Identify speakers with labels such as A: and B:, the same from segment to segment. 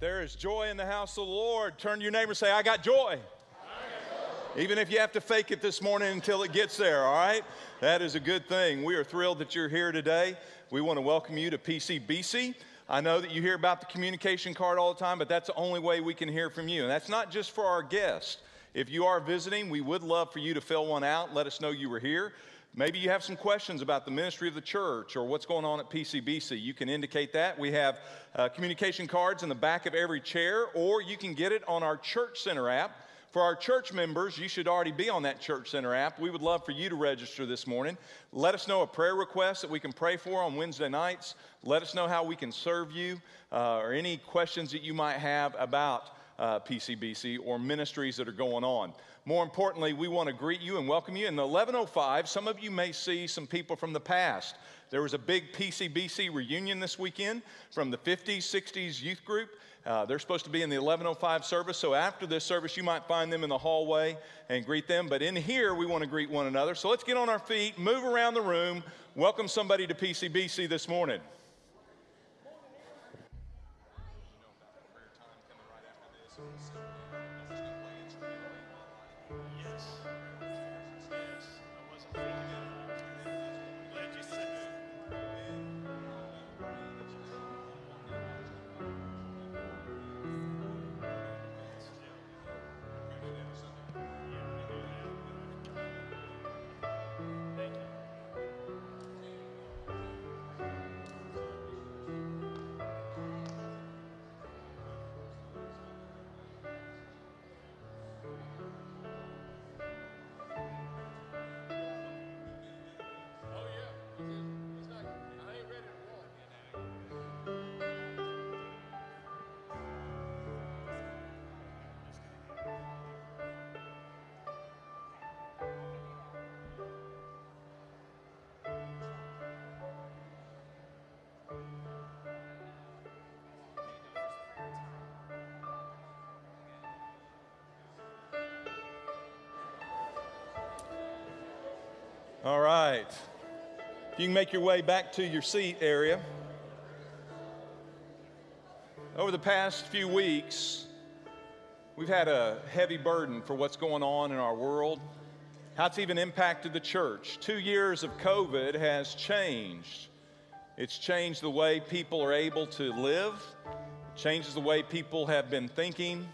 A: right, there is joy in the house of the Lord. Turn to your neighbor and say, I got joy. Even if you have to fake it this morning until it gets there, all right? That is a good thing. We are thrilled that you're here today. We want to welcome you to PCBC. I know that you hear about the communication card all the time, but that's the only way we can hear from you. And that's not just for our guests. If you are visiting, we would love for you to fill one out. Let us know you were here. Maybe you have some questions about the ministry of the church or what's going on at PCBC. You can indicate that. We have uh, communication cards in the back of every chair, or you can get it on our Church Center app. For our church members, you should already be on that Church Center app. We would love for you to register this morning. Let us know a prayer request that we can pray for on Wednesday nights. Let us know how we can serve you uh, or any questions that you might have about uh, PCBC or ministries that are going on. More importantly, we want to greet you and welcome you. In the 1105, some of you may see some people from the past. There was a big PCBC reunion this weekend from the 50s, 60s youth group. Uh, they're supposed to be in the 1105 service, so after this service, you might find them in the hallway and greet them. But in here, we want to greet one another. So let's get on our feet, move around the room, welcome somebody to PCBC this morning. All right. If you can make your way back to your seat area. Over the past few weeks, we've had a heavy burden for what's going on in our world, how it's even impacted the church. Two years of COVID has changed. It's changed the way people are able to live, changes the way people have been thinking,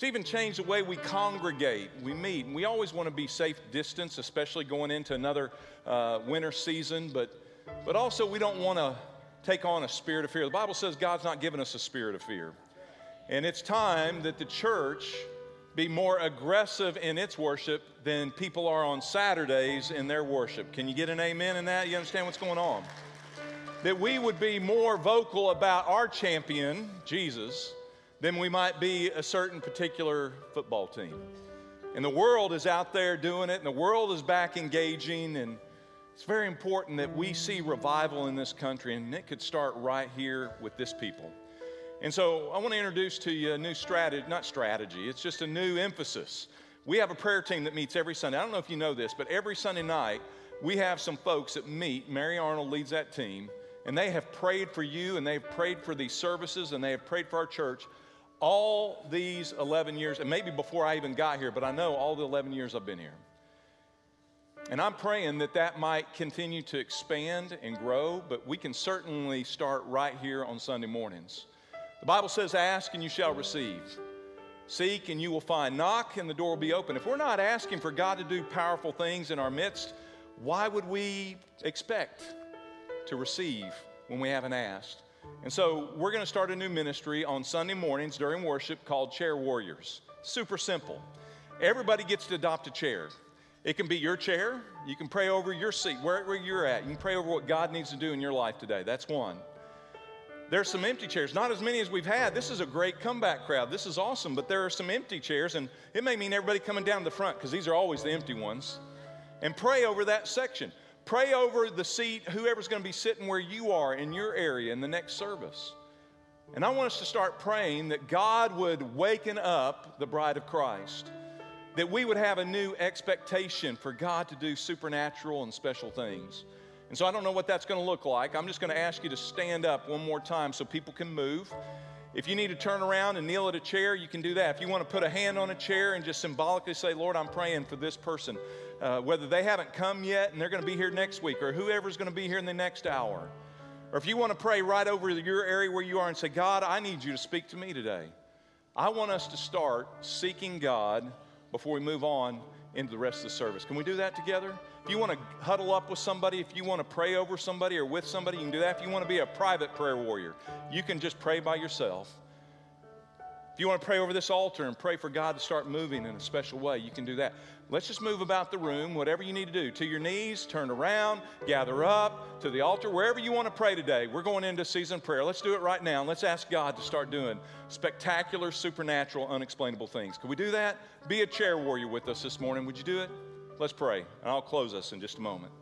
A: it's even changed the way we congregate, we meet. And we always want to be safe distance, especially going into another uh, winter season, but, but also we don't want to take on a spirit of fear. The Bible says God's not given us a spirit of fear. And it's time that the church be more aggressive in its worship than people are on Saturdays in their worship. Can you get an amen in that? You understand what's going on? That we would be more vocal about our champion, Jesus, than we might be a certain particular football team. And the world is out there doing it, and the world is back engaging, and it's very important that we see revival in this country, and it could start right here with this people. And so I want to introduce to you a new strategy, not strategy, it's just a new emphasis. We have a prayer team that meets every Sunday. I don't know if you know this, but every Sunday night, we have some folks that meet. Mary Arnold leads that team, and they have prayed for you, and they've prayed for these services, and they have prayed for our church all these 11 years, and maybe before I even got here, but I know all the 11 years I've been here. And I'm praying that that might continue to expand and grow, but we can certainly start right here on Sunday mornings. The Bible says, Ask and you shall receive. Seek and you will find. Knock and the door will be open. If we're not asking for God to do powerful things in our midst, why would we expect to receive when we haven't asked? And so we're going to start a new ministry on Sunday mornings during worship called Chair Warriors. Super simple. Everybody gets to adopt a chair. It can be your chair. You can pray over your seat, wherever you're at. You can pray over what God needs to do in your life today. That's one. There's some empty chairs, not as many as we've had. This is a great comeback crowd. This is awesome, but there are some empty chairs, and it may mean everybody coming down the front because these are always the empty ones. And pray over that section. Pray over the seat, whoever's going to be sitting where you are in your area in the next service. And I want us to start praying that God would waken up the bride of Christ, that we would have a new expectation for God to do supernatural and special things. And so I don't know what that's going to look like. I'm just going to ask you to stand up one more time so people can move. If you need to turn around and kneel at a chair, you can do that. If you want to put a hand on a chair and just symbolically say, Lord, I'm praying for this person, uh, whether they haven't come yet and they're going to be here next week, or whoever's going to be here in the next hour. Or if you want to pray right over your area where you are and say, God, I need you to speak to me today. I want us to start seeking God before we move on into the rest of the service. Can we do that together? If you want to huddle up with somebody, if you want to pray over somebody or with somebody, you can do that. If you want to be a private prayer warrior, you can just pray by yourself. You want to pray over this altar and pray for God to start moving in a special way, you can do that. Let's just move about the room, whatever you need to do. To your knees, turn around, gather up, to the altar, wherever you want to pray today. We're going into season prayer. Let's do it right now. Let's ask God to start doing spectacular, supernatural, unexplainable things. Can we do that? Be a chair warrior with us this morning. Would you do it? Let's pray, and I'll close us in just a moment.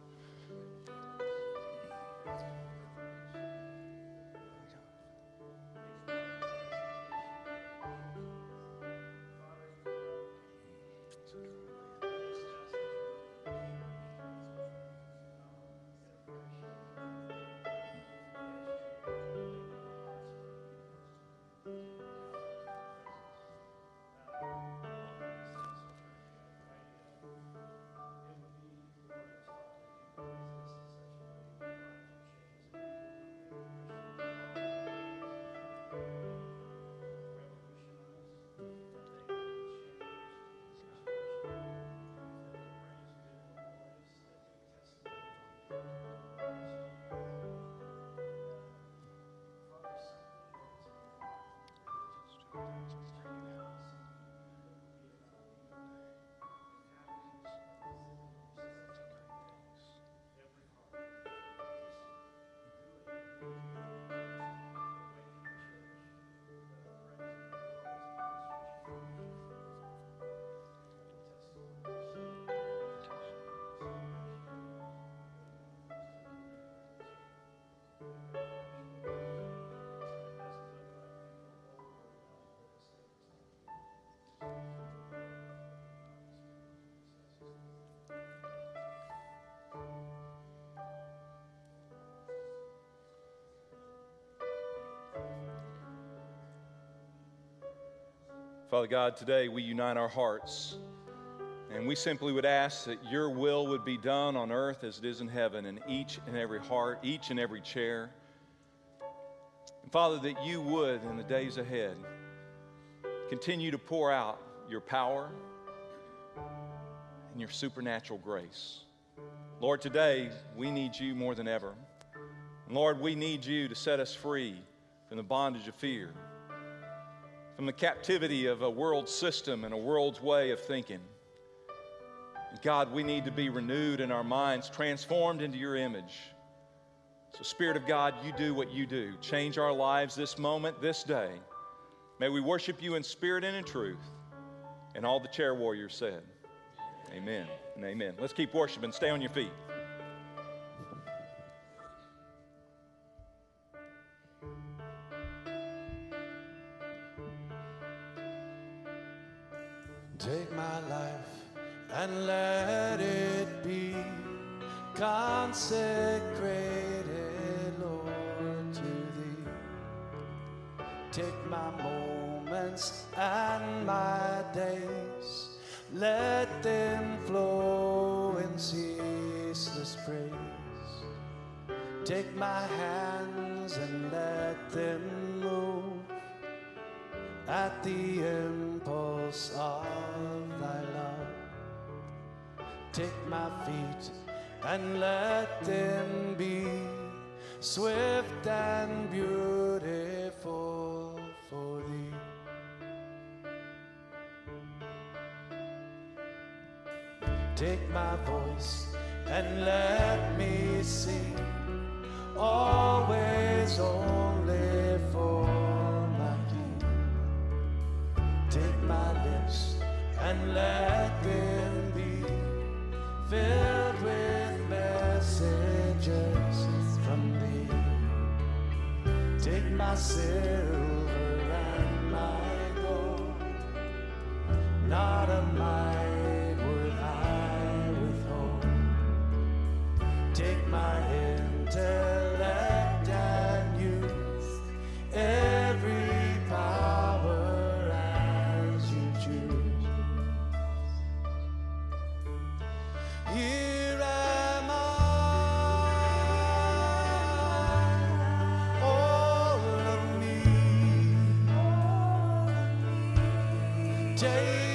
A: Father God, today we unite our hearts and we simply would ask that your will would be done on earth as it is in heaven in each and every heart, each and every chair. And Father, that you would in the days ahead continue to pour out your power and your supernatural grace. Lord, today we need you more than ever. And Lord, we need you to set us free from the bondage of fear from the captivity of a world system and a world's way of thinking. God, we need to be renewed in our minds, transformed into your image. So, Spirit of God, you do what you do. Change our lives this moment, this day. May we worship you in spirit and in truth. And all the chair warriors said, Amen and amen. Let's keep worshiping. Stay on your feet.
B: Take my life and let it be consecrated, Lord, to thee. Take my moments and my days, let them flow in ceaseless praise. Take my hands and let them move at the impulse of my feet and let them be swift and beautiful for thee. Take my voice and let me sing always only for my King. Take my lips and let them filled with messages from thee. Take my silver and my gold, not a mite J.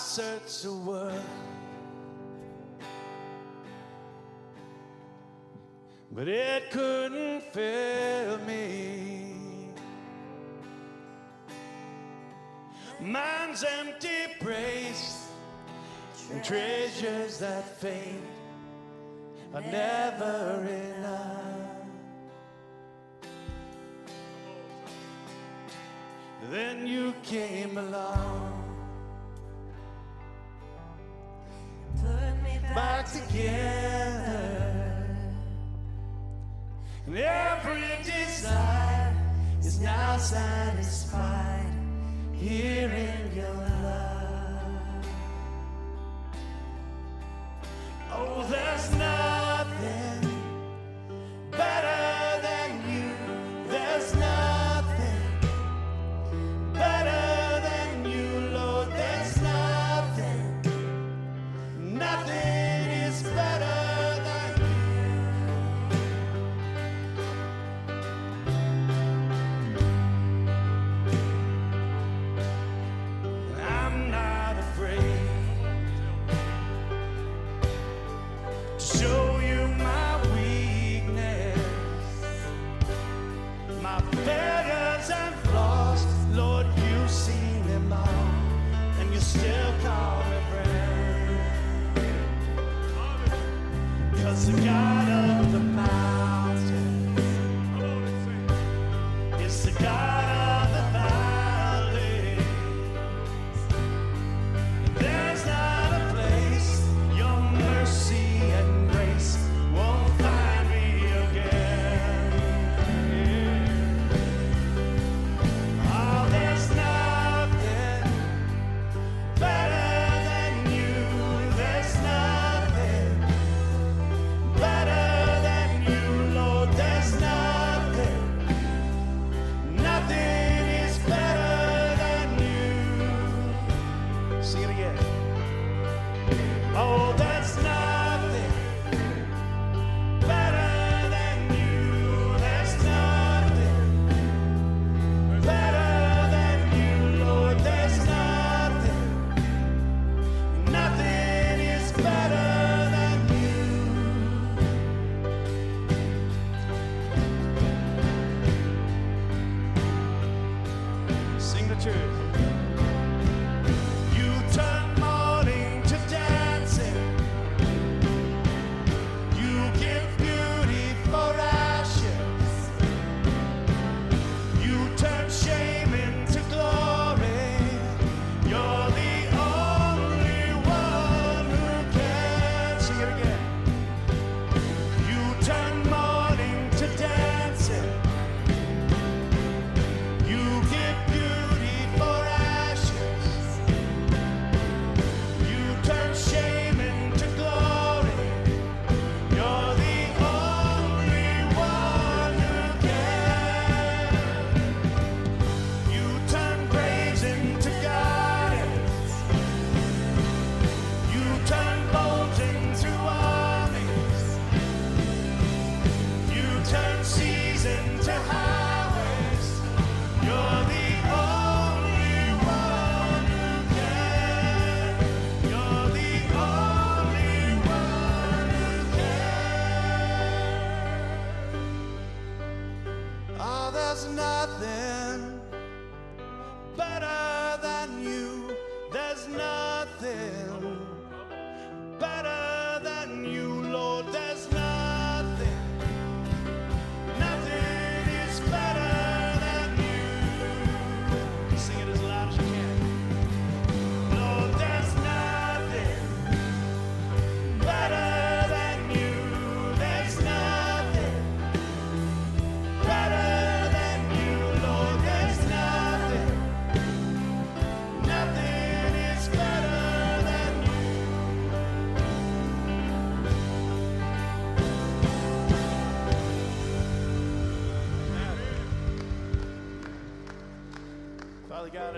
B: searched the world, but it couldn't fill me. Mine's empty praise and treasures that fade are never enough. Then you came along. back together. Every desire is now satisfied here in your love. Oh, there's nothing.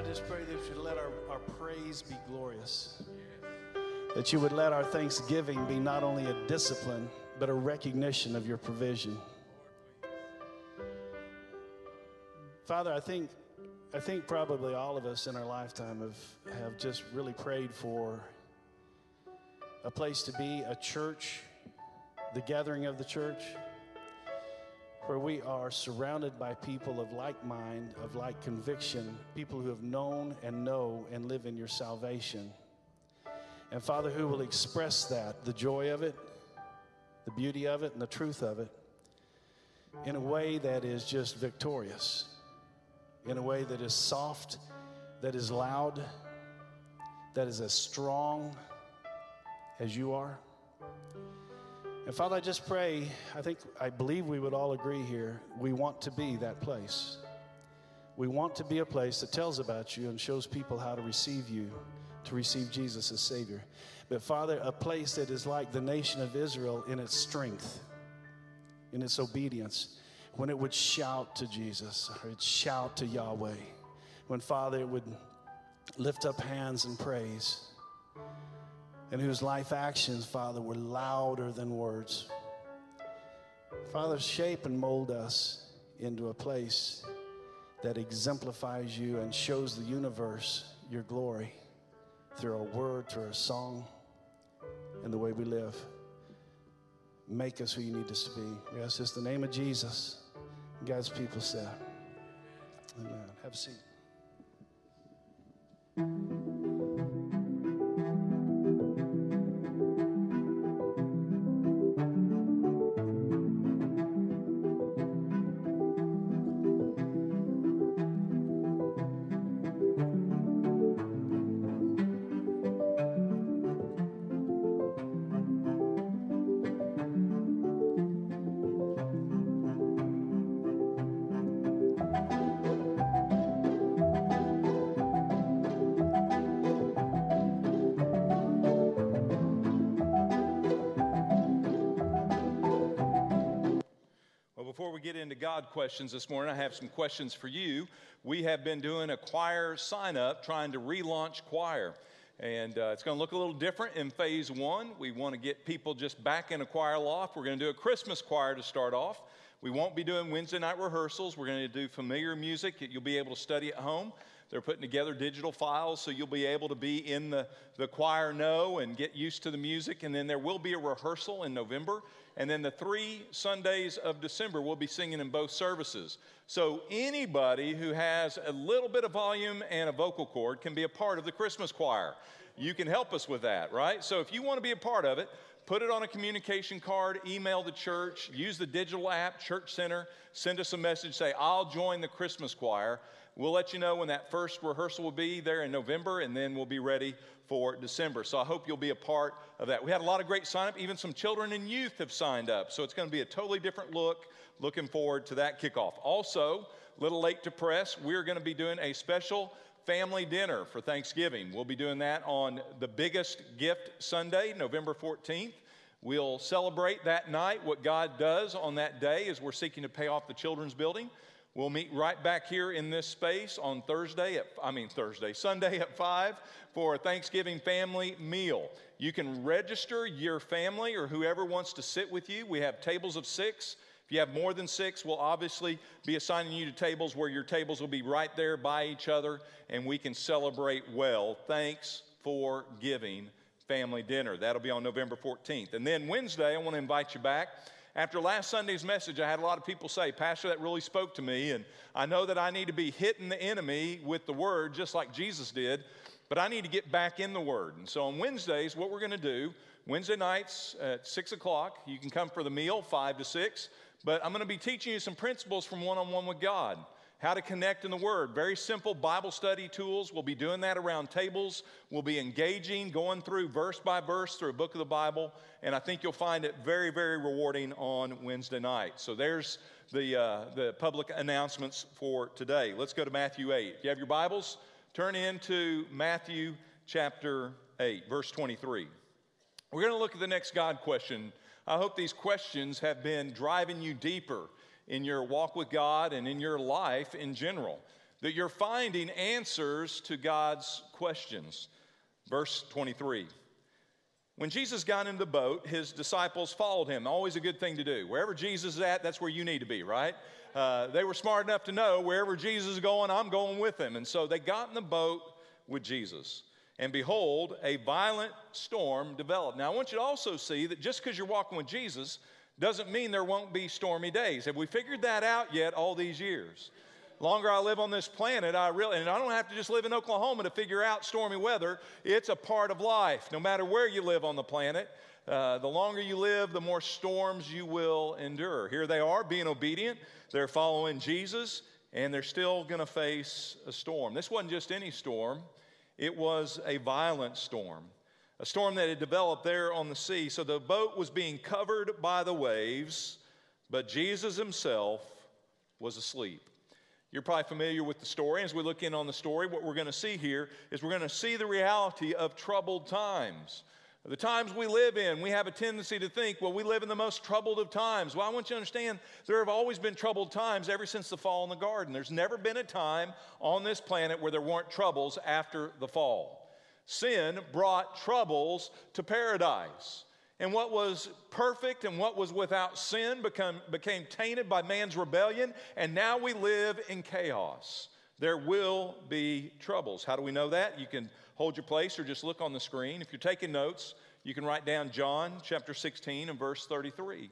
B: I just pray that you let our, our praise be glorious. That you would let our thanksgiving be not only a discipline, but a recognition of your provision. Father, I think, I think probably all of us in our lifetime have, have just really prayed for a place to be, a church, the gathering of the church where we are surrounded by people of like mind, of like conviction, people who have known and know and live in your salvation. And Father, who will express that, the joy of it, the beauty of it, and the truth of it, in a way that is just victorious, in a way that is soft, that is loud, that is as strong as you are. And Father, I just pray, I think, I believe we would all agree here, we want to be that place. We want to be a place that tells about you and shows people how to receive you, to receive Jesus as Savior. But Father, a place that is like the nation of Israel in its strength, in its obedience, when it would shout to Jesus or it'd shout to Yahweh, when Father it would lift up hands and praise and whose life actions, Father, were louder than words. Father, shape and mold us into a place that exemplifies you and shows the universe your glory through a word, through a song, and the way we live. Make us who you need us to be. We ask this in the name of Jesus. God's people said, Amen. Have a seat.
A: Questions this morning, I have some questions for you. We have been doing a choir sign up, trying to relaunch choir. And uh, it's going to look a little different in phase one. We want to get people just back in a choir loft. We're going to do a Christmas choir to start off. We won't be doing Wednesday night rehearsals. We're going to do familiar music that you'll be able to study at home. They're putting together digital files so you'll be able to be in the, the choir know and get used to the music. And then there will be a rehearsal in November. And then the three Sundays of December, we'll be singing in both services. So anybody who has a little bit of volume and a vocal cord can be a part of the Christmas choir. You can help us with that, right? So if you want to be a part of it, put it on a communication card, email the church, use the digital app, Church Center, send us a message, say, I'll join the Christmas choir. We'll let you know when that first rehearsal will be there in November, and then we'll be ready for December. So I hope you'll be a part of that. We had a lot of great sign up. Even some children and youth have signed up. So it's going to be a totally different look. Looking forward to that kickoff. Also, a little late to press, we're going to be doing a special family dinner for Thanksgiving. We'll be doing that on the biggest gift Sunday, November 14th. We'll celebrate that night. What God does on that day is we're seeking to pay off the children's building. We'll meet right back here in this space on Thursday at, I mean, Thursday, Sunday at 5 for a Thanksgiving family meal. You can register your family or whoever wants to sit with you. We have tables of six. If you have more than six, we'll obviously be assigning you to tables where your tables will be right there by each other and we can celebrate well. Thanks for giving family dinner. That'll be on November 14th. And then Wednesday, I want to invite you back after last Sunday's message, I had a lot of people say, Pastor, that really spoke to me, and I know that I need to be hitting the enemy with the word just like Jesus did, but I need to get back in the word. And so on Wednesdays, what we're going to do, Wednesday nights at 6 o'clock, you can come for the meal, 5 to 6, but I'm going to be teaching you some principles from one on one with God how to connect in the Word. Very simple Bible study tools. We'll be doing that around tables. We'll be engaging, going through verse by verse through a book of the Bible, and I think you'll find it very, very rewarding on Wednesday night. So there's the, uh, the public announcements for today. Let's go to Matthew 8. If you have your Bibles, turn into Matthew chapter 8, verse 23. We're going to look at the next God question. I hope these questions have been driving you deeper in your walk with God and in your life in general, that you're finding answers to God's questions. Verse 23. When Jesus got in the boat, his disciples followed him. Always a good thing to do. Wherever Jesus is at, that's where you need to be, right? Uh, they were smart enough to know wherever Jesus is going, I'm going with him. And so they got in the boat with Jesus. And behold, a violent storm developed. Now, I want you to also see that just because you're walking with Jesus doesn't mean there won't be stormy days. Have we figured that out yet all these years? Longer I live on this planet, I really, and I don't have to just live in Oklahoma to figure out stormy weather. It's a part of life, no matter where you live on the planet. Uh, the longer you live, the more storms you will endure. Here they are, being obedient. They're following Jesus, and they're still going to face a storm. This wasn't just any storm, it was a violent storm a storm that had developed there on the sea. So the boat was being covered by the waves, but Jesus himself was asleep. You're probably familiar with the story. As we look in on the story, what we're going to see here is we're going to see the reality of troubled times. The times we live in, we have a tendency to think, well, we live in the most troubled of times. Well, I want you to understand there have always been troubled times ever since the fall in the garden. There's never been a time on this planet where there weren't troubles after the fall. Sin brought troubles to paradise. And what was perfect and what was without sin become, became tainted by man's rebellion, and now we live in chaos. There will be troubles. How do we know that? You can hold your place or just look on the screen. If you're taking notes, you can write down John chapter 16 and verse 33.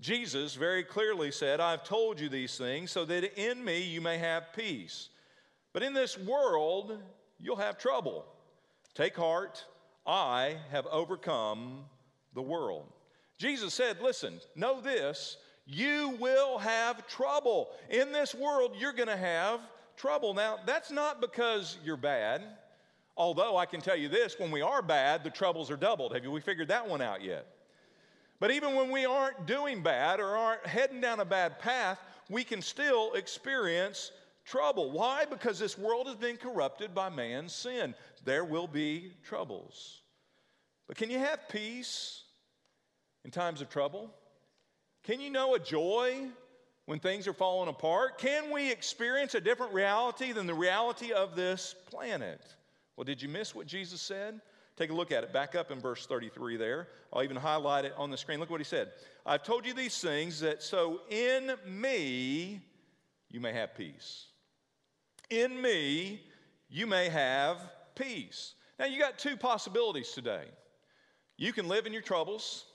A: Jesus very clearly said, I've told you these things so that in me you may have peace. But in this world, you'll have trouble. Take heart, I have overcome the world. Jesus said, Listen, know this, you will have trouble. In this world, you're going to have trouble. Now, that's not because you're bad, although I can tell you this when we are bad, the troubles are doubled. Have you we figured that one out yet? But even when we aren't doing bad or aren't heading down a bad path, we can still experience trouble. Why? Because this world has been corrupted by man's sin. There will be troubles. But can you have peace in times of trouble? Can you know a joy when things are falling apart? Can we experience a different reality than the reality of this planet? Well, did you miss what Jesus said? Take a look at it. Back up in verse 33 there. I'll even highlight it on the screen. Look what he said. I've told you these things that so in me you may have peace. In me you may have peace. Now you got two possibilities today. You can live in your troubles.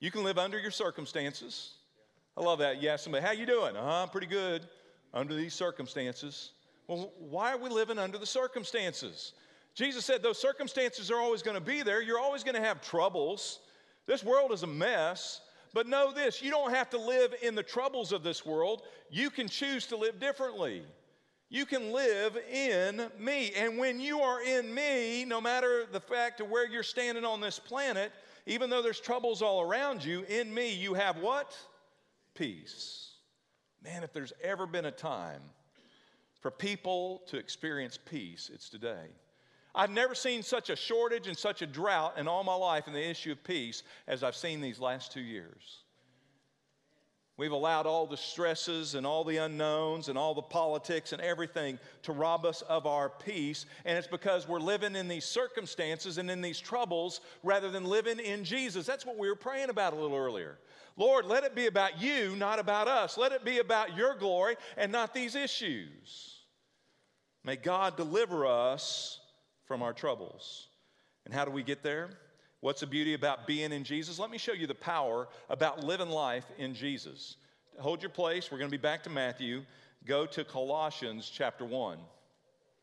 A: You can live under your circumstances. I love that. You ask somebody, how you doing? Uh-huh, pretty good under these circumstances. Well, why are we living under the circumstances? Jesus said those circumstances are always going to be there. You're always going to have troubles. This world is a mess. But know this you don't have to live in the troubles of this world. You can choose to live differently. You can live in me. And when you are in me, no matter the fact of where you're standing on this planet, even though there's troubles all around you, in me you have what? Peace. Man, if there's ever been a time for people to experience peace, it's today. I've never seen such a shortage and such a drought in all my life in the issue of peace as I've seen these last two years. We've allowed all the stresses and all the unknowns and all the politics and everything to rob us of our peace. And it's because we're living in these circumstances and in these troubles rather than living in Jesus. That's what we were praying about a little earlier. Lord, let it be about you, not about us. Let it be about your glory and not these issues. May God deliver us from our troubles. And how do we get there? What's the beauty about being in Jesus? Let me show you the power about living life in Jesus. Hold your place. We're going to be back to Matthew. Go to Colossians chapter 1.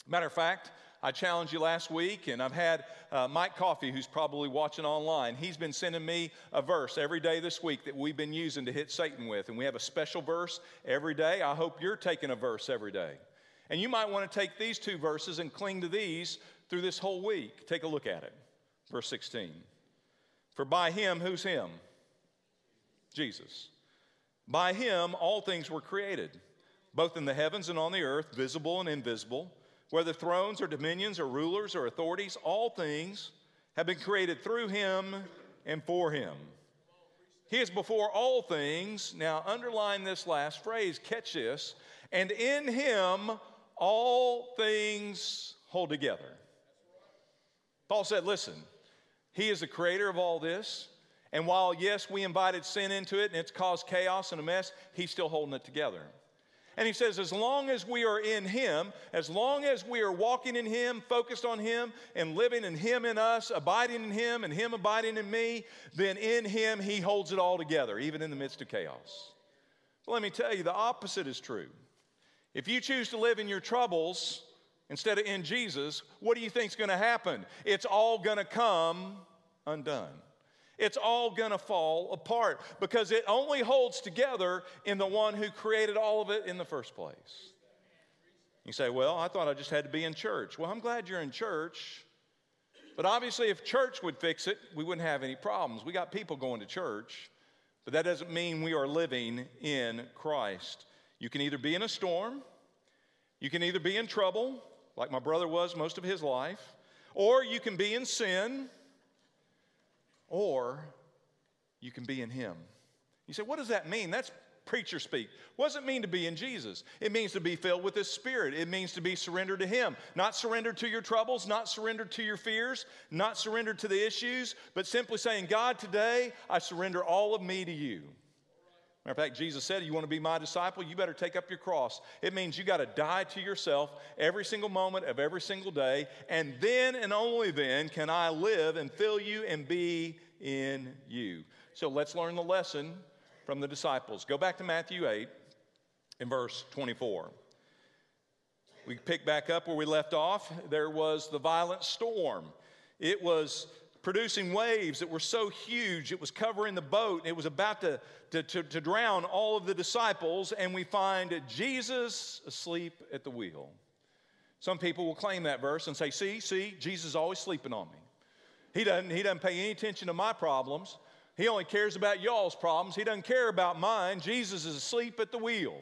A: Matter of fact, I challenged you last week, and I've had uh, Mike Coffey, who's probably watching online. He's been sending me a verse every day this week that we've been using to hit Satan with. And we have a special verse every day. I hope you're taking a verse every day. And you might want to take these two verses and cling to these through this whole week. Take a look at it. Verse 16. For by him, who's him? Jesus. By him, all things were created, both in the heavens and on the earth, visible and invisible, whether thrones or dominions or rulers or authorities, all things have been created through him and for him. He is before all things. Now, underline this last phrase, catch this. And in him, all things hold together. Paul said, Listen, he is the creator of all this. And while, yes, we invited sin into it and it's caused chaos and a mess, he's still holding it together. And he says, as long as we are in him, as long as we are walking in him, focused on him, and living in him in us, abiding in him, and him abiding in me, then in him he holds it all together, even in the midst of chaos. But let me tell you, the opposite is true. If you choose to live in your troubles, instead of in Jesus, what do you think is going to happen? It's all going to come undone. It's all going to fall apart because it only holds together in the one who created all of it in the first place. You say, Well, I thought I just had to be in church. Well, I'm glad you're in church. But obviously, if church would fix it, we wouldn't have any problems. We got people going to church, but that doesn't mean we are living in Christ. You can either be in a storm, you can either be in trouble, like my brother was most of his life, or you can be in sin, or you can be in Him. You say, what does that mean? That's preacher speak. What does it mean to be in Jesus? It means to be filled with His Spirit. It means to be surrendered to Him. Not surrendered to your troubles, not surrendered to your fears, not surrendered to the issues, but simply saying, God, today I surrender all of me to you. Matter of fact, Jesus said, You want to be my disciple? You better take up your cross. It means you got to die to yourself every single moment of every single day. And then and only then can I live and fill you and be in you. So let's learn the lesson from the disciples. Go back to Matthew 8 in verse 24. We pick back up where we left off. There was the violent storm. It was producing waves that were so huge, it was covering the boat. and It was about to, to, to, to, drown all of the disciples, and we find Jesus asleep at the wheel. Some people will claim that verse and say, See, see, Jesus is always sleeping on me. He doesn't, he doesn't pay any attention to my problems. He only cares about y'all's problems. He doesn't care about mine. Jesus is asleep at the wheel.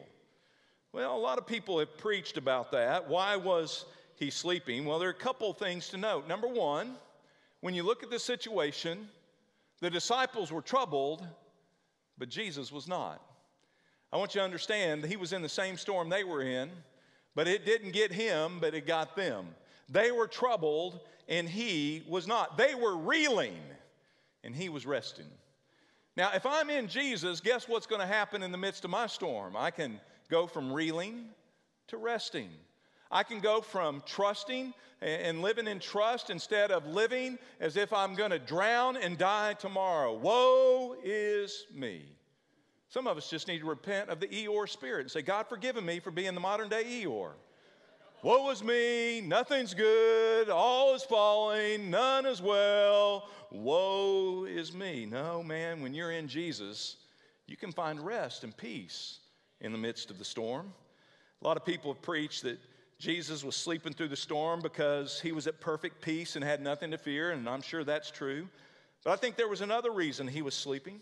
A: Well, a lot of people have preached about that. Why was he sleeping? Well, there are a couple things to note. Number one, when you look at the situation, the disciples were troubled, but Jesus was not. I want you to understand that he was in the same storm they were in, but it didn't get him, but it got them. They were troubled, and he was not. They were reeling, and he was resting. Now, if I'm in Jesus, guess what's going to happen in the midst of my storm? I can go from reeling to resting. I can go from trusting and living in trust instead of living as if I'm going to drown and die tomorrow. Woe is me. Some of us just need to repent of the Eeyore spirit and say, God, forgive me for being the modern day Eeyore. Woe is me, nothing's good, all is falling, none is well. Woe is me. No, man, when you're in Jesus, you can find rest and peace in the midst of the storm. A lot of people have preached that Jesus was sleeping through the storm because he was at perfect peace and had nothing to fear, and I'm sure that's true. But I think there was another reason he was sleeping.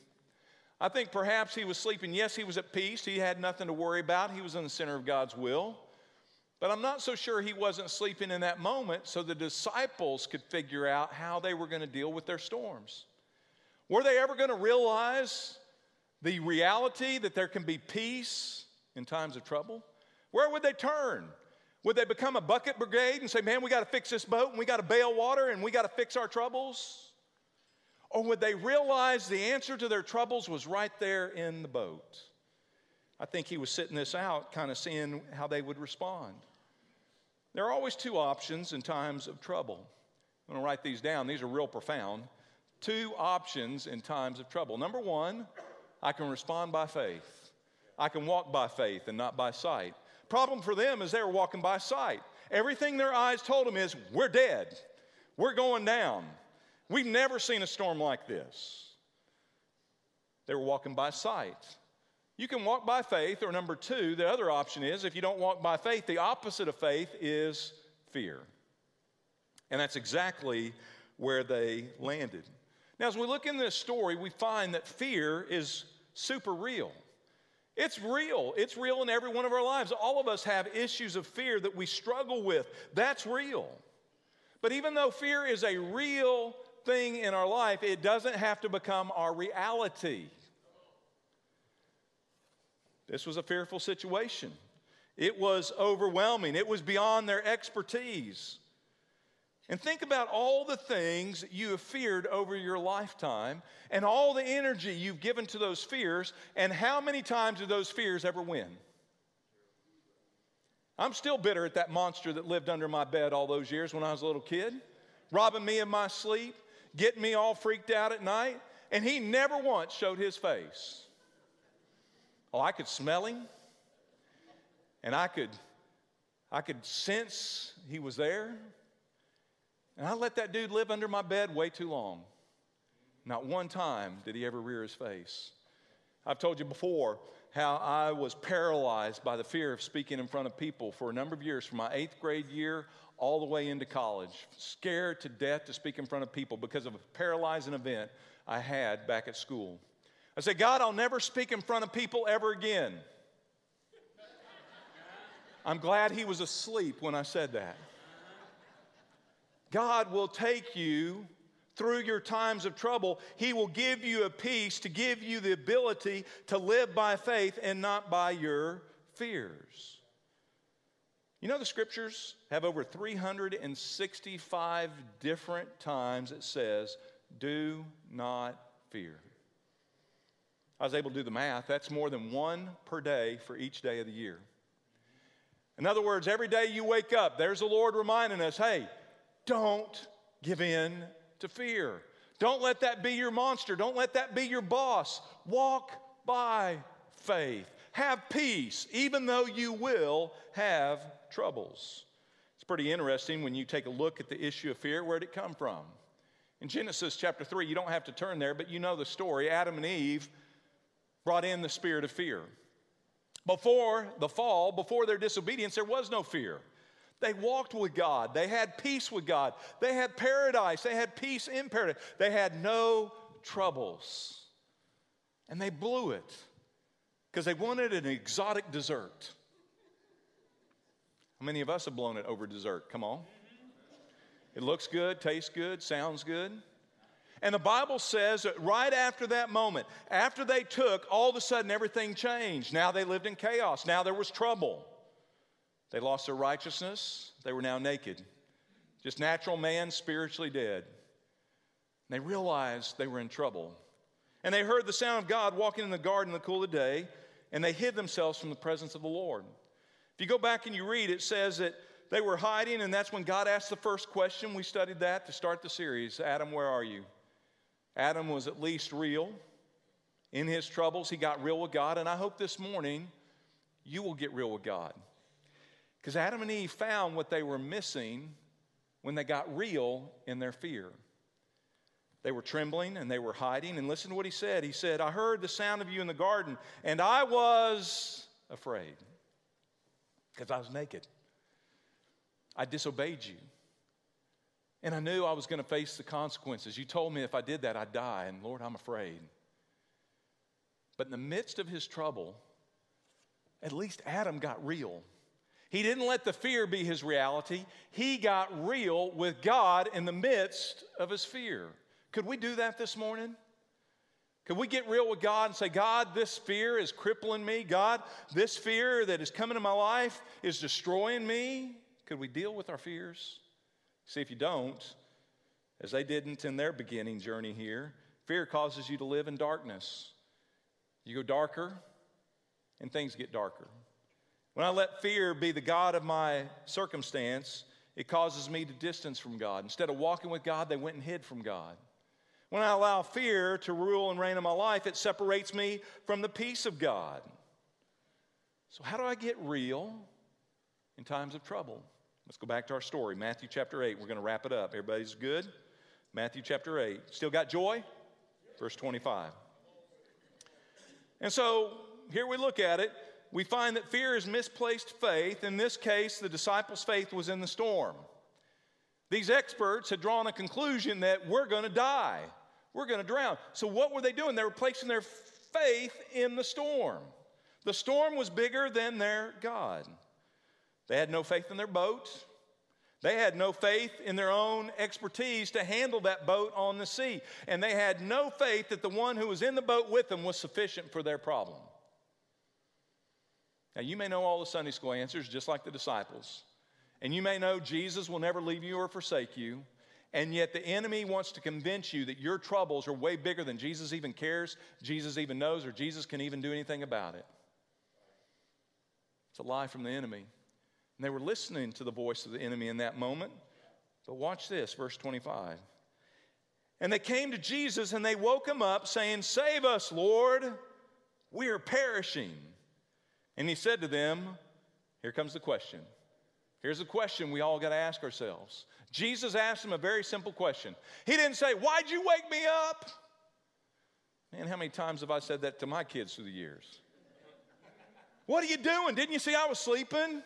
A: I think perhaps he was sleeping. Yes, he was at peace. He had nothing to worry about. He was in the center of God's will. But I'm not so sure he wasn't sleeping in that moment so the disciples could figure out how they were going to deal with their storms. Were they ever going to realize the reality that there can be peace in times of trouble? Where would they turn? Would they become a bucket brigade and say, man, we got to fix this boat and we got to bail water and we got to fix our troubles? Or would they realize the answer to their troubles was right there in the boat? I think he was sitting this out, kind of seeing how they would respond. There are always two options in times of trouble. I'm going to write these down, these are real profound. Two options in times of trouble. Number one, I can respond by faith. I can walk by faith and not by sight. Problem for them is they were walking by sight. Everything their eyes told them is, we're dead. We're going down. We've never seen a storm like this. They were walking by sight. You can walk by faith, or number two, the other option is if you don't walk by faith, the opposite of faith is fear. And that's exactly where they landed. Now, as we look in this story, we find that fear is super real. It's real. It's real in every one of our lives. All of us have issues of fear that we struggle with. That's real. But even though fear is a real thing in our life, it doesn't have to become our reality. This was a fearful situation. It was overwhelming, it was beyond their expertise. And think about all the things you have feared over your lifetime and all the energy you've given to those fears, and how many times did those fears ever win? I'm still bitter at that monster that lived under my bed all those years when I was a little kid, robbing me of my sleep, getting me all freaked out at night, and he never once showed his face. Oh, I could smell him, and I could, I could sense he was there. And I let that dude live under my bed way too long. Not one time did he ever rear his face. I've told you before how I was paralyzed by the fear of speaking in front of people for a number of years, from my eighth grade year all the way into college, scared to death to speak in front of people because of a paralyzing event I had back at school. I said, God, I'll never speak in front of people ever again. I'm glad he was asleep when I said that. God will take you through your times of trouble. He will give you a peace to give you the ability to live by faith and not by your fears. You know, the scriptures have over 365 different times it says, Do not fear. I was able to do the math. That's more than one per day for each day of the year. In other words, every day you wake up, there's the Lord reminding us hey, don't give in to fear. Don't let that be your monster. Don't let that be your boss. Walk by faith. Have peace, even though you will have troubles. It's pretty interesting when you take a look at the issue of fear. Where did it come from? In Genesis chapter 3, you don't have to turn there, but you know the story. Adam and Eve brought in the spirit of fear. Before the fall, before their disobedience, there was no fear. They walked with God. They had peace with God. They had paradise. They had peace in paradise. They had no troubles. And they blew it because they wanted an exotic dessert. How many of us have blown it over dessert? Come on. It looks good, tastes good, sounds good. And the Bible says that right after that moment, after they took, all of a sudden everything changed. Now they lived in chaos. Now there was trouble. They lost their righteousness. They were now naked. Just natural man, spiritually dead. And they realized they were in trouble. And they heard the sound of God walking in the garden in the cool of the day, and they hid themselves from the presence of the Lord. If you go back and you read, it says that they were hiding, and that's when God asked the first question. We studied that to start the series Adam, where are you? Adam was at least real. In his troubles, he got real with God, and I hope this morning you will get real with God. Because Adam and Eve found what they were missing when they got real in their fear. They were trembling and they were hiding. And listen to what he said. He said, I heard the sound of you in the garden, and I was afraid because I was naked. I disobeyed you. And I knew I was going to face the consequences. You told me if I did that, I'd die. And Lord, I'm afraid. But in the midst of his trouble, at least Adam got real. He didn't let the fear be his reality. He got real with God in the midst of his fear. Could we do that this morning? Could we get real with God and say, God, this fear is crippling me. God, this fear that is coming to my life is destroying me. Could we deal with our fears? See, if you don't, as they didn't in their beginning journey here, fear causes you to live in darkness. You go darker, and things get darker. When I let fear be the God of my circumstance, it causes me to distance from God. Instead of walking with God, they went and hid from God. When I allow fear to rule and reign in my life, it separates me from the peace of God. So, how do I get real in times of trouble? Let's go back to our story, Matthew chapter 8. We're going to wrap it up. Everybody's good? Matthew chapter 8. Still got joy? Verse 25. And so here we look at it. We find that fear is misplaced faith. In this case, the disciples' faith was in the storm. These experts had drawn a conclusion that we're going to die, we're going to drown. So, what were they doing? They were placing their faith in the storm. The storm was bigger than their God. They had no faith in their boat. They had no faith in their own expertise to handle that boat on the sea. And they had no faith that the one who was in the boat with them was sufficient for their problem. Now, you may know all the Sunday school answers, just like the disciples. And you may know Jesus will never leave you or forsake you. And yet, the enemy wants to convince you that your troubles are way bigger than Jesus even cares, Jesus even knows, or Jesus can even do anything about it. It's a lie from the enemy. And they were listening to the voice of the enemy in that moment. But watch this, verse 25. And they came to Jesus and they woke him up, saying, Save us, Lord, we are perishing. And he said to them, Here comes the question. Here's a question we all got to ask ourselves. Jesus asked him a very simple question. He didn't say, Why'd you wake me up? Man, how many times have I said that to my kids through the years? What are you doing? Didn't you see I was sleeping?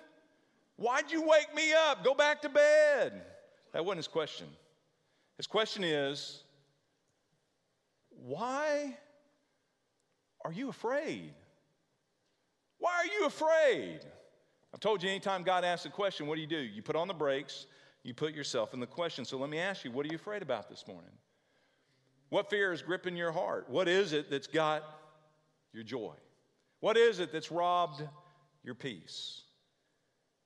A: Why'd you wake me up? Go back to bed. That wasn't his question. His question is, Why are you afraid? Why are you afraid? I've told you anytime God asks a question, what do you do? You put on the brakes, you put yourself in the question. So let me ask you, what are you afraid about this morning? What fear is gripping your heart? What is it that's got your joy? What is it that's robbed your peace?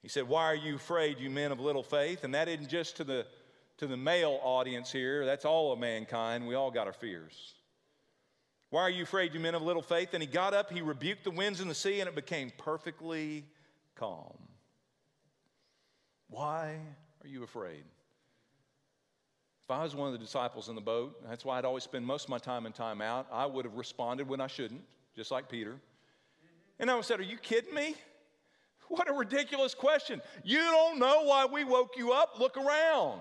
A: He said, Why are you afraid, you men of little faith? And that isn't just to the, to the male audience here, that's all of mankind. We all got our fears. Why are you afraid, you men of little faith? And he got up, he rebuked the winds and the sea, and it became perfectly calm. Why are you afraid? If I was one of the disciples in the boat, that's why I'd always spend most of my time in time out, I would have responded when I shouldn't, just like Peter. And I would have said, Are you kidding me? What a ridiculous question. You don't know why we woke you up? Look around.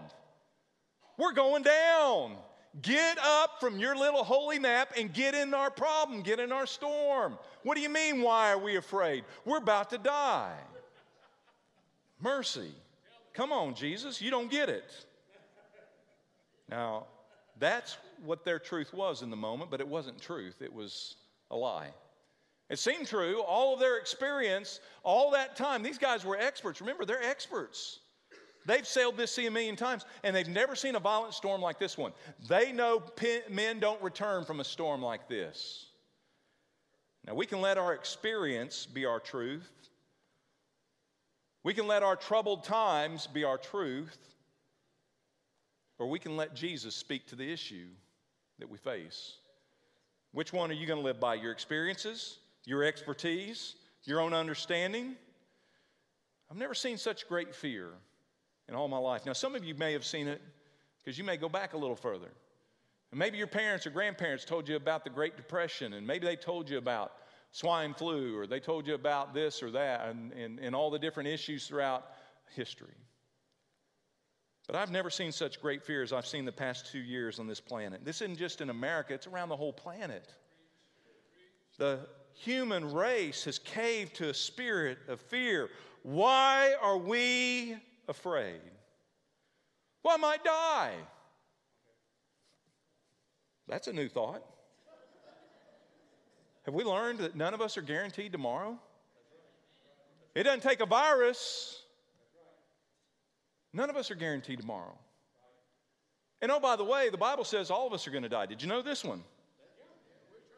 A: We're going down. Get up from your little holy nap and get in our problem, get in our storm. What do you mean, why are we afraid? We're about to die. Mercy. Come on, Jesus, you don't get it. Now, that's what their truth was in the moment, but it wasn't truth, it was a lie. It seemed true. All of their experience, all that time, these guys were experts. Remember, they're experts. They've sailed this sea a million times and they've never seen a violent storm like this one. They know men don't return from a storm like this. Now, we can let our experience be our truth. We can let our troubled times be our truth. Or we can let Jesus speak to the issue that we face. Which one are you going to live by? Your experiences, your expertise, your own understanding? I've never seen such great fear in all my life. Now, some of you may have seen it because you may go back a little further. And maybe your parents or grandparents told you about the Great Depression, and maybe they told you about swine flu, or they told you about this or that, and, and, and all the different issues throughout history. But I've never seen such great fear as I've seen the past two years on this planet. This isn't just in America, it's around the whole planet. The human race has caved to a spirit of fear. Why are we afraid? Well, I might die. That's a new thought. Have we learned that none of us are guaranteed tomorrow? It doesn't take a virus. None of us are guaranteed tomorrow. And oh, by the way, the Bible says all of us are going to die. Did you know this one?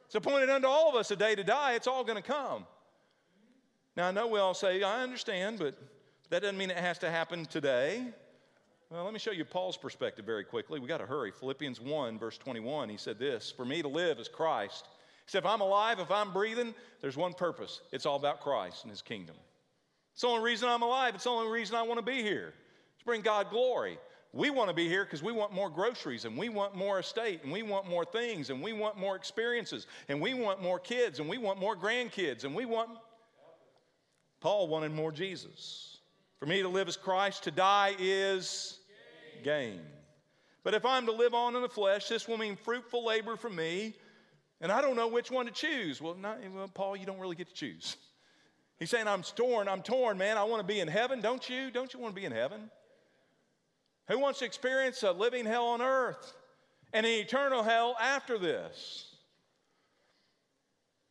A: It's appointed unto all of us a day to die. It's all going to come. Now, I know we all say, I understand, but that doesn't mean it has to happen today. Well, let me show you Paul's perspective very quickly. We got to hurry. Philippians 1, verse 21, he said this For me to live is Christ. He said, If I'm alive, if I'm breathing, there's one purpose it's all about Christ and his kingdom. It's the only reason I'm alive. It's the only reason I want to be here. To bring God glory. We want to be here because we want more groceries and we want more estate and we want more things and we want more experiences and we want more kids and we want more grandkids and we want. Paul wanted more Jesus. For me to live as Christ, to die is gain. But if I'm to live on in the flesh, this will mean fruitful labor for me, and I don't know which one to choose. Well, not, well, Paul, you don't really get to choose. He's saying, I'm torn, I'm torn, man. I want to be in heaven, don't you? Don't you want to be in heaven? Who wants to experience a living hell on earth and an eternal hell after this?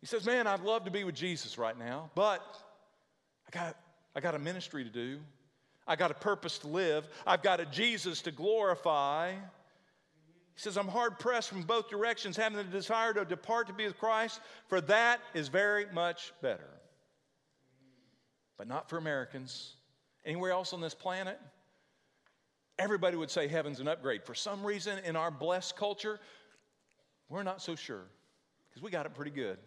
A: He says, Man, I'd love to be with Jesus right now, but I got, I got a ministry to do. I got a purpose to live. I've got a Jesus to glorify. He says, I'm hard pressed from both directions, having the desire to depart to be with Christ, for that is very much better. But not for Americans. Anywhere else on this planet? Everybody would say heaven's an upgrade. For some reason, in our blessed culture, we're not so sure because we got it pretty good.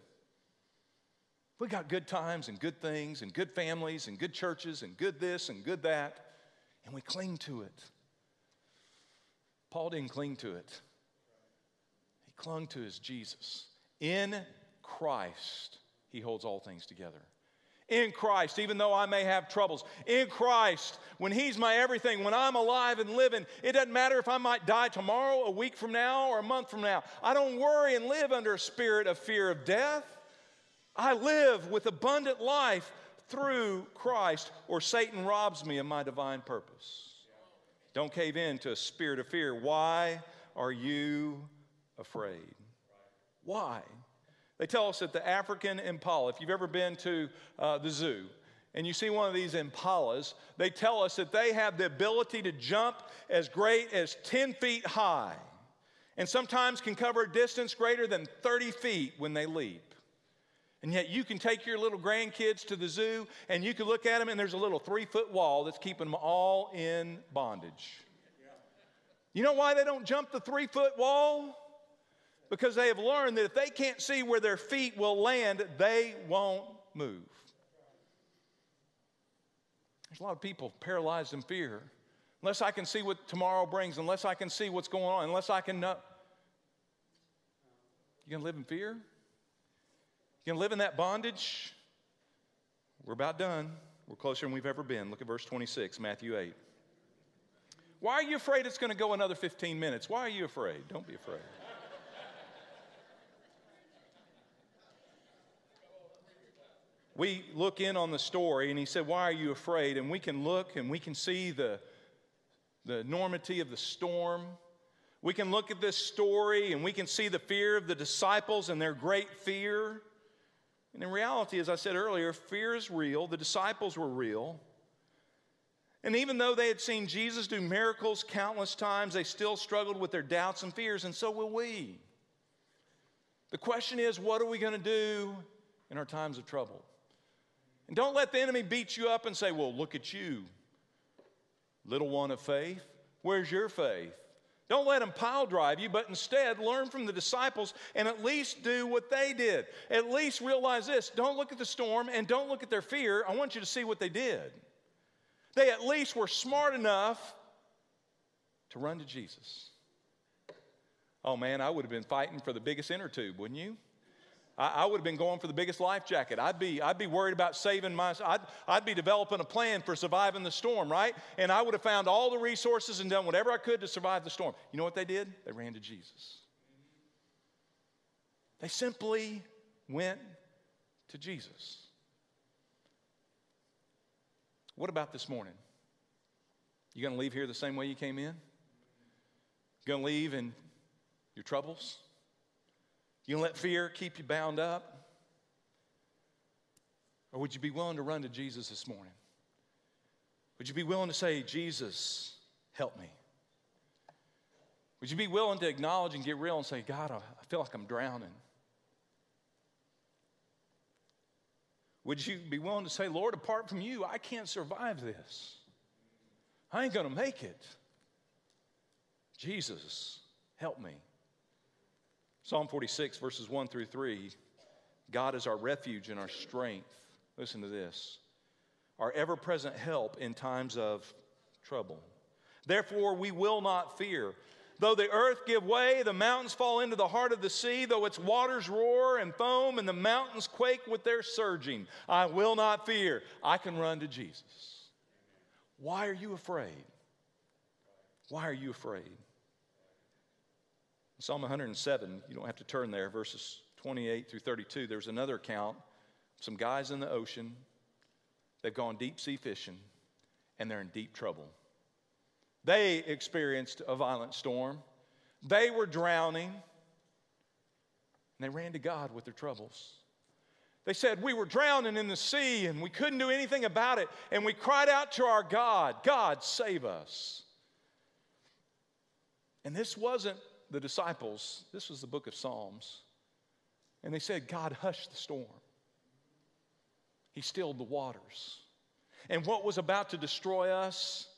A: We got good times and good things and good families and good churches and good this and good that, and we cling to it. Paul didn't cling to it, he clung to his Jesus. In Christ, he holds all things together. In Christ, even though I may have troubles, in Christ, when He's my everything, when I'm alive and living, it doesn't matter if I might die tomorrow, a week from now, or a month from now. I don't worry and live under a spirit of fear of death. I live with abundant life through Christ, or Satan robs me of my divine purpose. Don't cave in to a spirit of fear. Why are you afraid? Why? They tell us that the African impala, if you've ever been to uh, the zoo, and you see one of these impalas, they tell us that they have the ability to jump as great as 10 feet high, and sometimes can cover a distance greater than 30 feet when they leap. And yet, you can take your little grandkids to the zoo and you can look at them, and there's a little three foot wall that's keeping them all in bondage. You know why they don't jump the three foot wall? Because they have learned that if they can't see where their feet will land, they won't move. There's a lot of people paralyzed in fear. Unless I can see what tomorrow brings, unless I can see what's going on, unless I can know. You gonna live in fear? You gonna live in that bondage? We're about done. We're closer than we've ever been. Look at verse 26, Matthew 8. Why are you afraid it's gonna go another 15 minutes? Why are you afraid? Don't be afraid. we look in on the story and he said, Why are you afraid? And we can look and we can see the, the enormity of the storm. We can look at this story and we can see the fear of the disciples and their great fear. And in reality, as I said earlier, fear is real. The disciples were real. And even though they had seen Jesus do miracles countless times, they still struggled with their doubts and fears, and so will we. The question is, what are we going to do in our times of trouble? And don't let the enemy beat you up and say, Well, look at you, little one of faith. Where's your faith? Don't let them pile drive you, but instead learn from the disciples and at least do what they did. At least realize this don't look at the storm and don't look at their fear. I want you to see what they did. They at least were smart enough to run to Jesus. Oh man, I would have been fighting for the biggest inner tube, wouldn't you? I, I, would have been going for the biggest life jacket. I'd be, I'd be worried about saving my, I'd, I'd be developing a plan for surviving the storm, right? And I would have found all the resources and done whatever I could to survive the storm. You know what they did? They ran to Jesus. They simply went to Jesus. What about this morning? You going to leave here the same way you came in? Going to leave in your troubles? You gonna let fear keep you bound up? Or would you be willing to run to Jesus this morning? Would you be willing to say, Jesus, help me? Would you be willing to acknowledge and get real and say, God, I feel like I'm drowning? Would you be willing to say, Lord, apart from you, I can't survive this? I ain't gonna make it. Jesus, help me. Psalm 46, verses 1 through 3 God is our refuge and our strength. Listen to this our ever present help in times of trouble. Therefore, we will not fear. Though the earth give way, the mountains fall into the heart of the sea, though its waters roar and foam, and the mountains quake with their surging, I will not fear. I can run to Jesus. Why are you afraid? Why are you afraid? Psalm 107, you don't have to turn there, verses 28 through 32. There's another account. Some guys in the ocean, they've gone deep sea fishing, and they're in deep trouble. They experienced a violent storm. They were drowning, and they ran to God with their troubles. They said, We were drowning in the sea and we couldn't do anything about it. And we cried out to our God, God, save us. And this wasn't the disciples, this was the book of Psalms, and they said, God hushed the storm. He stilled the waters. And what was about to destroy us,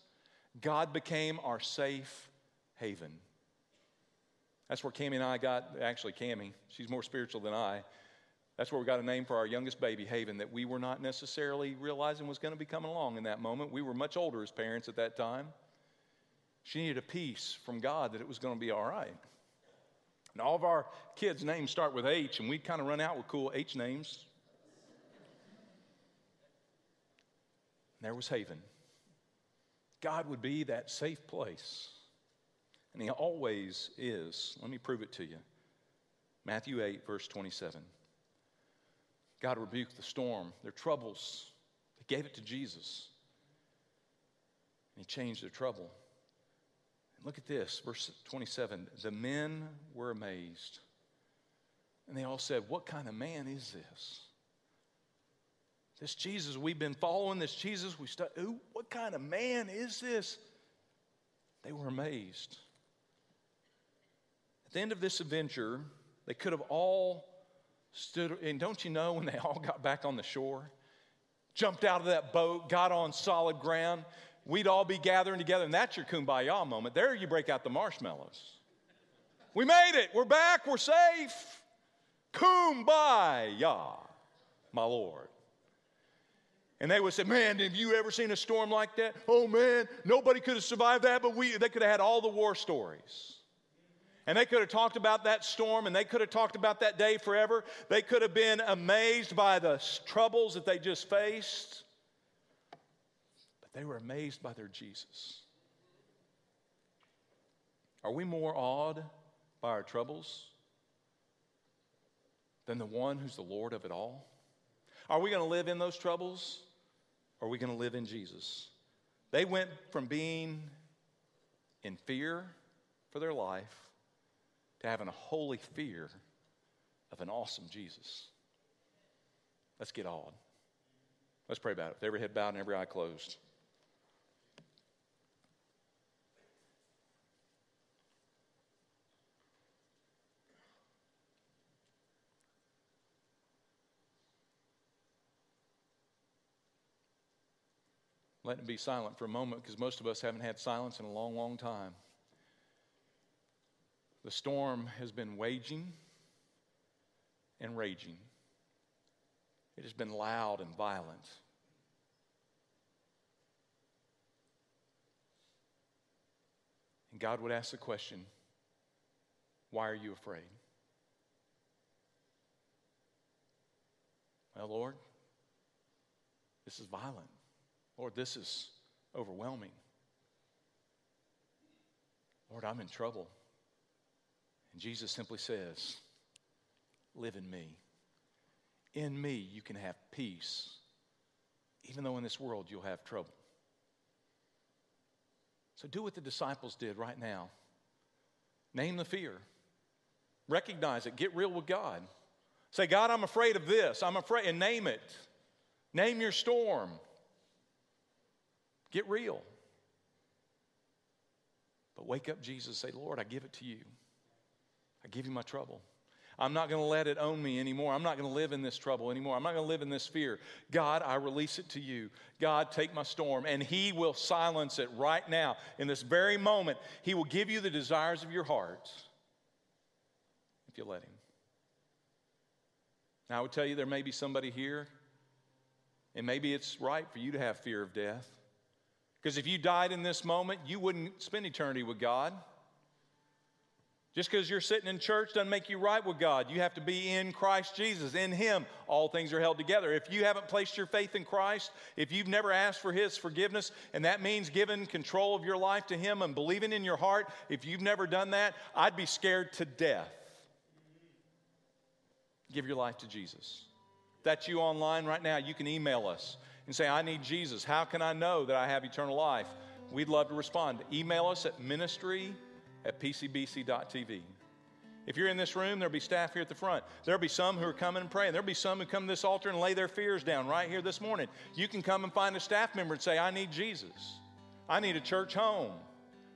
A: God became our safe haven. That's where Cami and I got, actually, Cami, she's more spiritual than I. That's where we got a name for our youngest baby, Haven, that we were not necessarily realizing was going to be coming along in that moment. We were much older as parents at that time. She needed a peace from God that it was going to be all right. And all of our kids' names start with H, and we kind of run out with cool H names. And there was Haven. God would be that safe place. And He always is. Let me prove it to you. Matthew 8, verse 27. God rebuked the storm, their troubles. They gave it to Jesus. And He changed their trouble. Look at this, verse 27. The men were amazed. And they all said, What kind of man is this? This Jesus we've been following, this Jesus we studied, what kind of man is this? They were amazed. At the end of this adventure, they could have all stood, and don't you know when they all got back on the shore, jumped out of that boat, got on solid ground, we'd all be gathering together, and that's your kumbaya moment. There you break out the marshmallows. We made it. We're back. We're safe. Kumbaya, my Lord. And they would say, Man, have you ever seen a storm like that? Oh, man, nobody could have survived that, but we, they could have had all the war stories. And they could have talked about that storm and they could have talked about that day forever. They could have been amazed by the troubles that they just faced. They were amazed by their Jesus. Are we more awed by our troubles than the one who's the Lord of it all? Are we going to live in those troubles or are we going to live in Jesus? They went from being in fear for their life to having a holy fear of an awesome Jesus. Let's get awed. Let's pray about it. With every head bowed and every eye closed. Letting it be silent for a moment because most of us haven't had silence in a long, long time. The storm has been waging and raging. It has been loud and violent. And God would ask the question why are you afraid? Well, Lord, this is violent. Lord, this is overwhelming. Lord, I'm in trouble. And Jesus simply says, Live in me. In me, you can have peace, even though in this world you'll have trouble. So do what the disciples did right now name the fear, recognize it, get real with God. Say, God, I'm afraid of this. I'm afraid, and name it. Name your storm. Get real. But wake up, Jesus. Say, Lord, I give it to you. I give you my trouble. I'm not going to let it own me anymore. I'm not going to live in this trouble anymore. I'm not going to live in this fear. God, I release it to you. God, take my storm. And He will silence it right now. In this very moment, He will give you the desires of your heart if you let Him. Now, I would tell you there may be somebody here, and maybe it's right for you to have fear of death. Because if you died in this moment, you wouldn't spend eternity with God. Just because you're sitting in church doesn't make you right with God. You have to be in Christ Jesus. In Him, all things are held together. If you haven't placed your faith in Christ, if you've never asked for His forgiveness, and that means giving control of your life to Him and believing in your heart, if you've never done that, I'd be scared to death. Give your life to Jesus. If that's you online right now, you can email us and say, I need Jesus. How can I know that I have eternal life? We'd love to respond. Email us at ministry at pcbc.tv. If you're in this room, there'll be staff here at the front. There'll be some who are coming and praying. There'll be some who come to this altar and lay their fears down right here this morning. You can come and find a staff member and say, I need Jesus. I need a church home.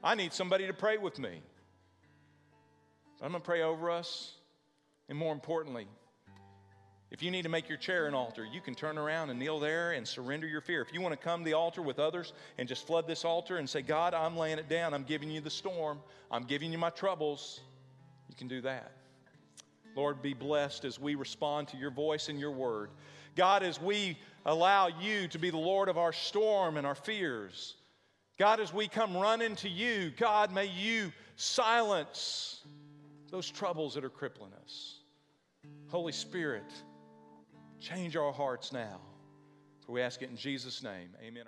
A: I need somebody to pray with me. I'm going to pray over us. And more importantly, if you need to make your chair an altar, you can turn around and kneel there and surrender your fear. If you want to come to the altar with others and just flood this altar and say, God, I'm laying it down. I'm giving you the storm. I'm giving you my troubles. You can do that. Lord, be blessed as we respond to your voice and your word. God, as we allow you to be the Lord of our storm and our fears. God, as we come running to you, God, may you silence those troubles that are crippling us. Holy Spirit, change our hearts now. For we ask it in Jesus' name. Amen.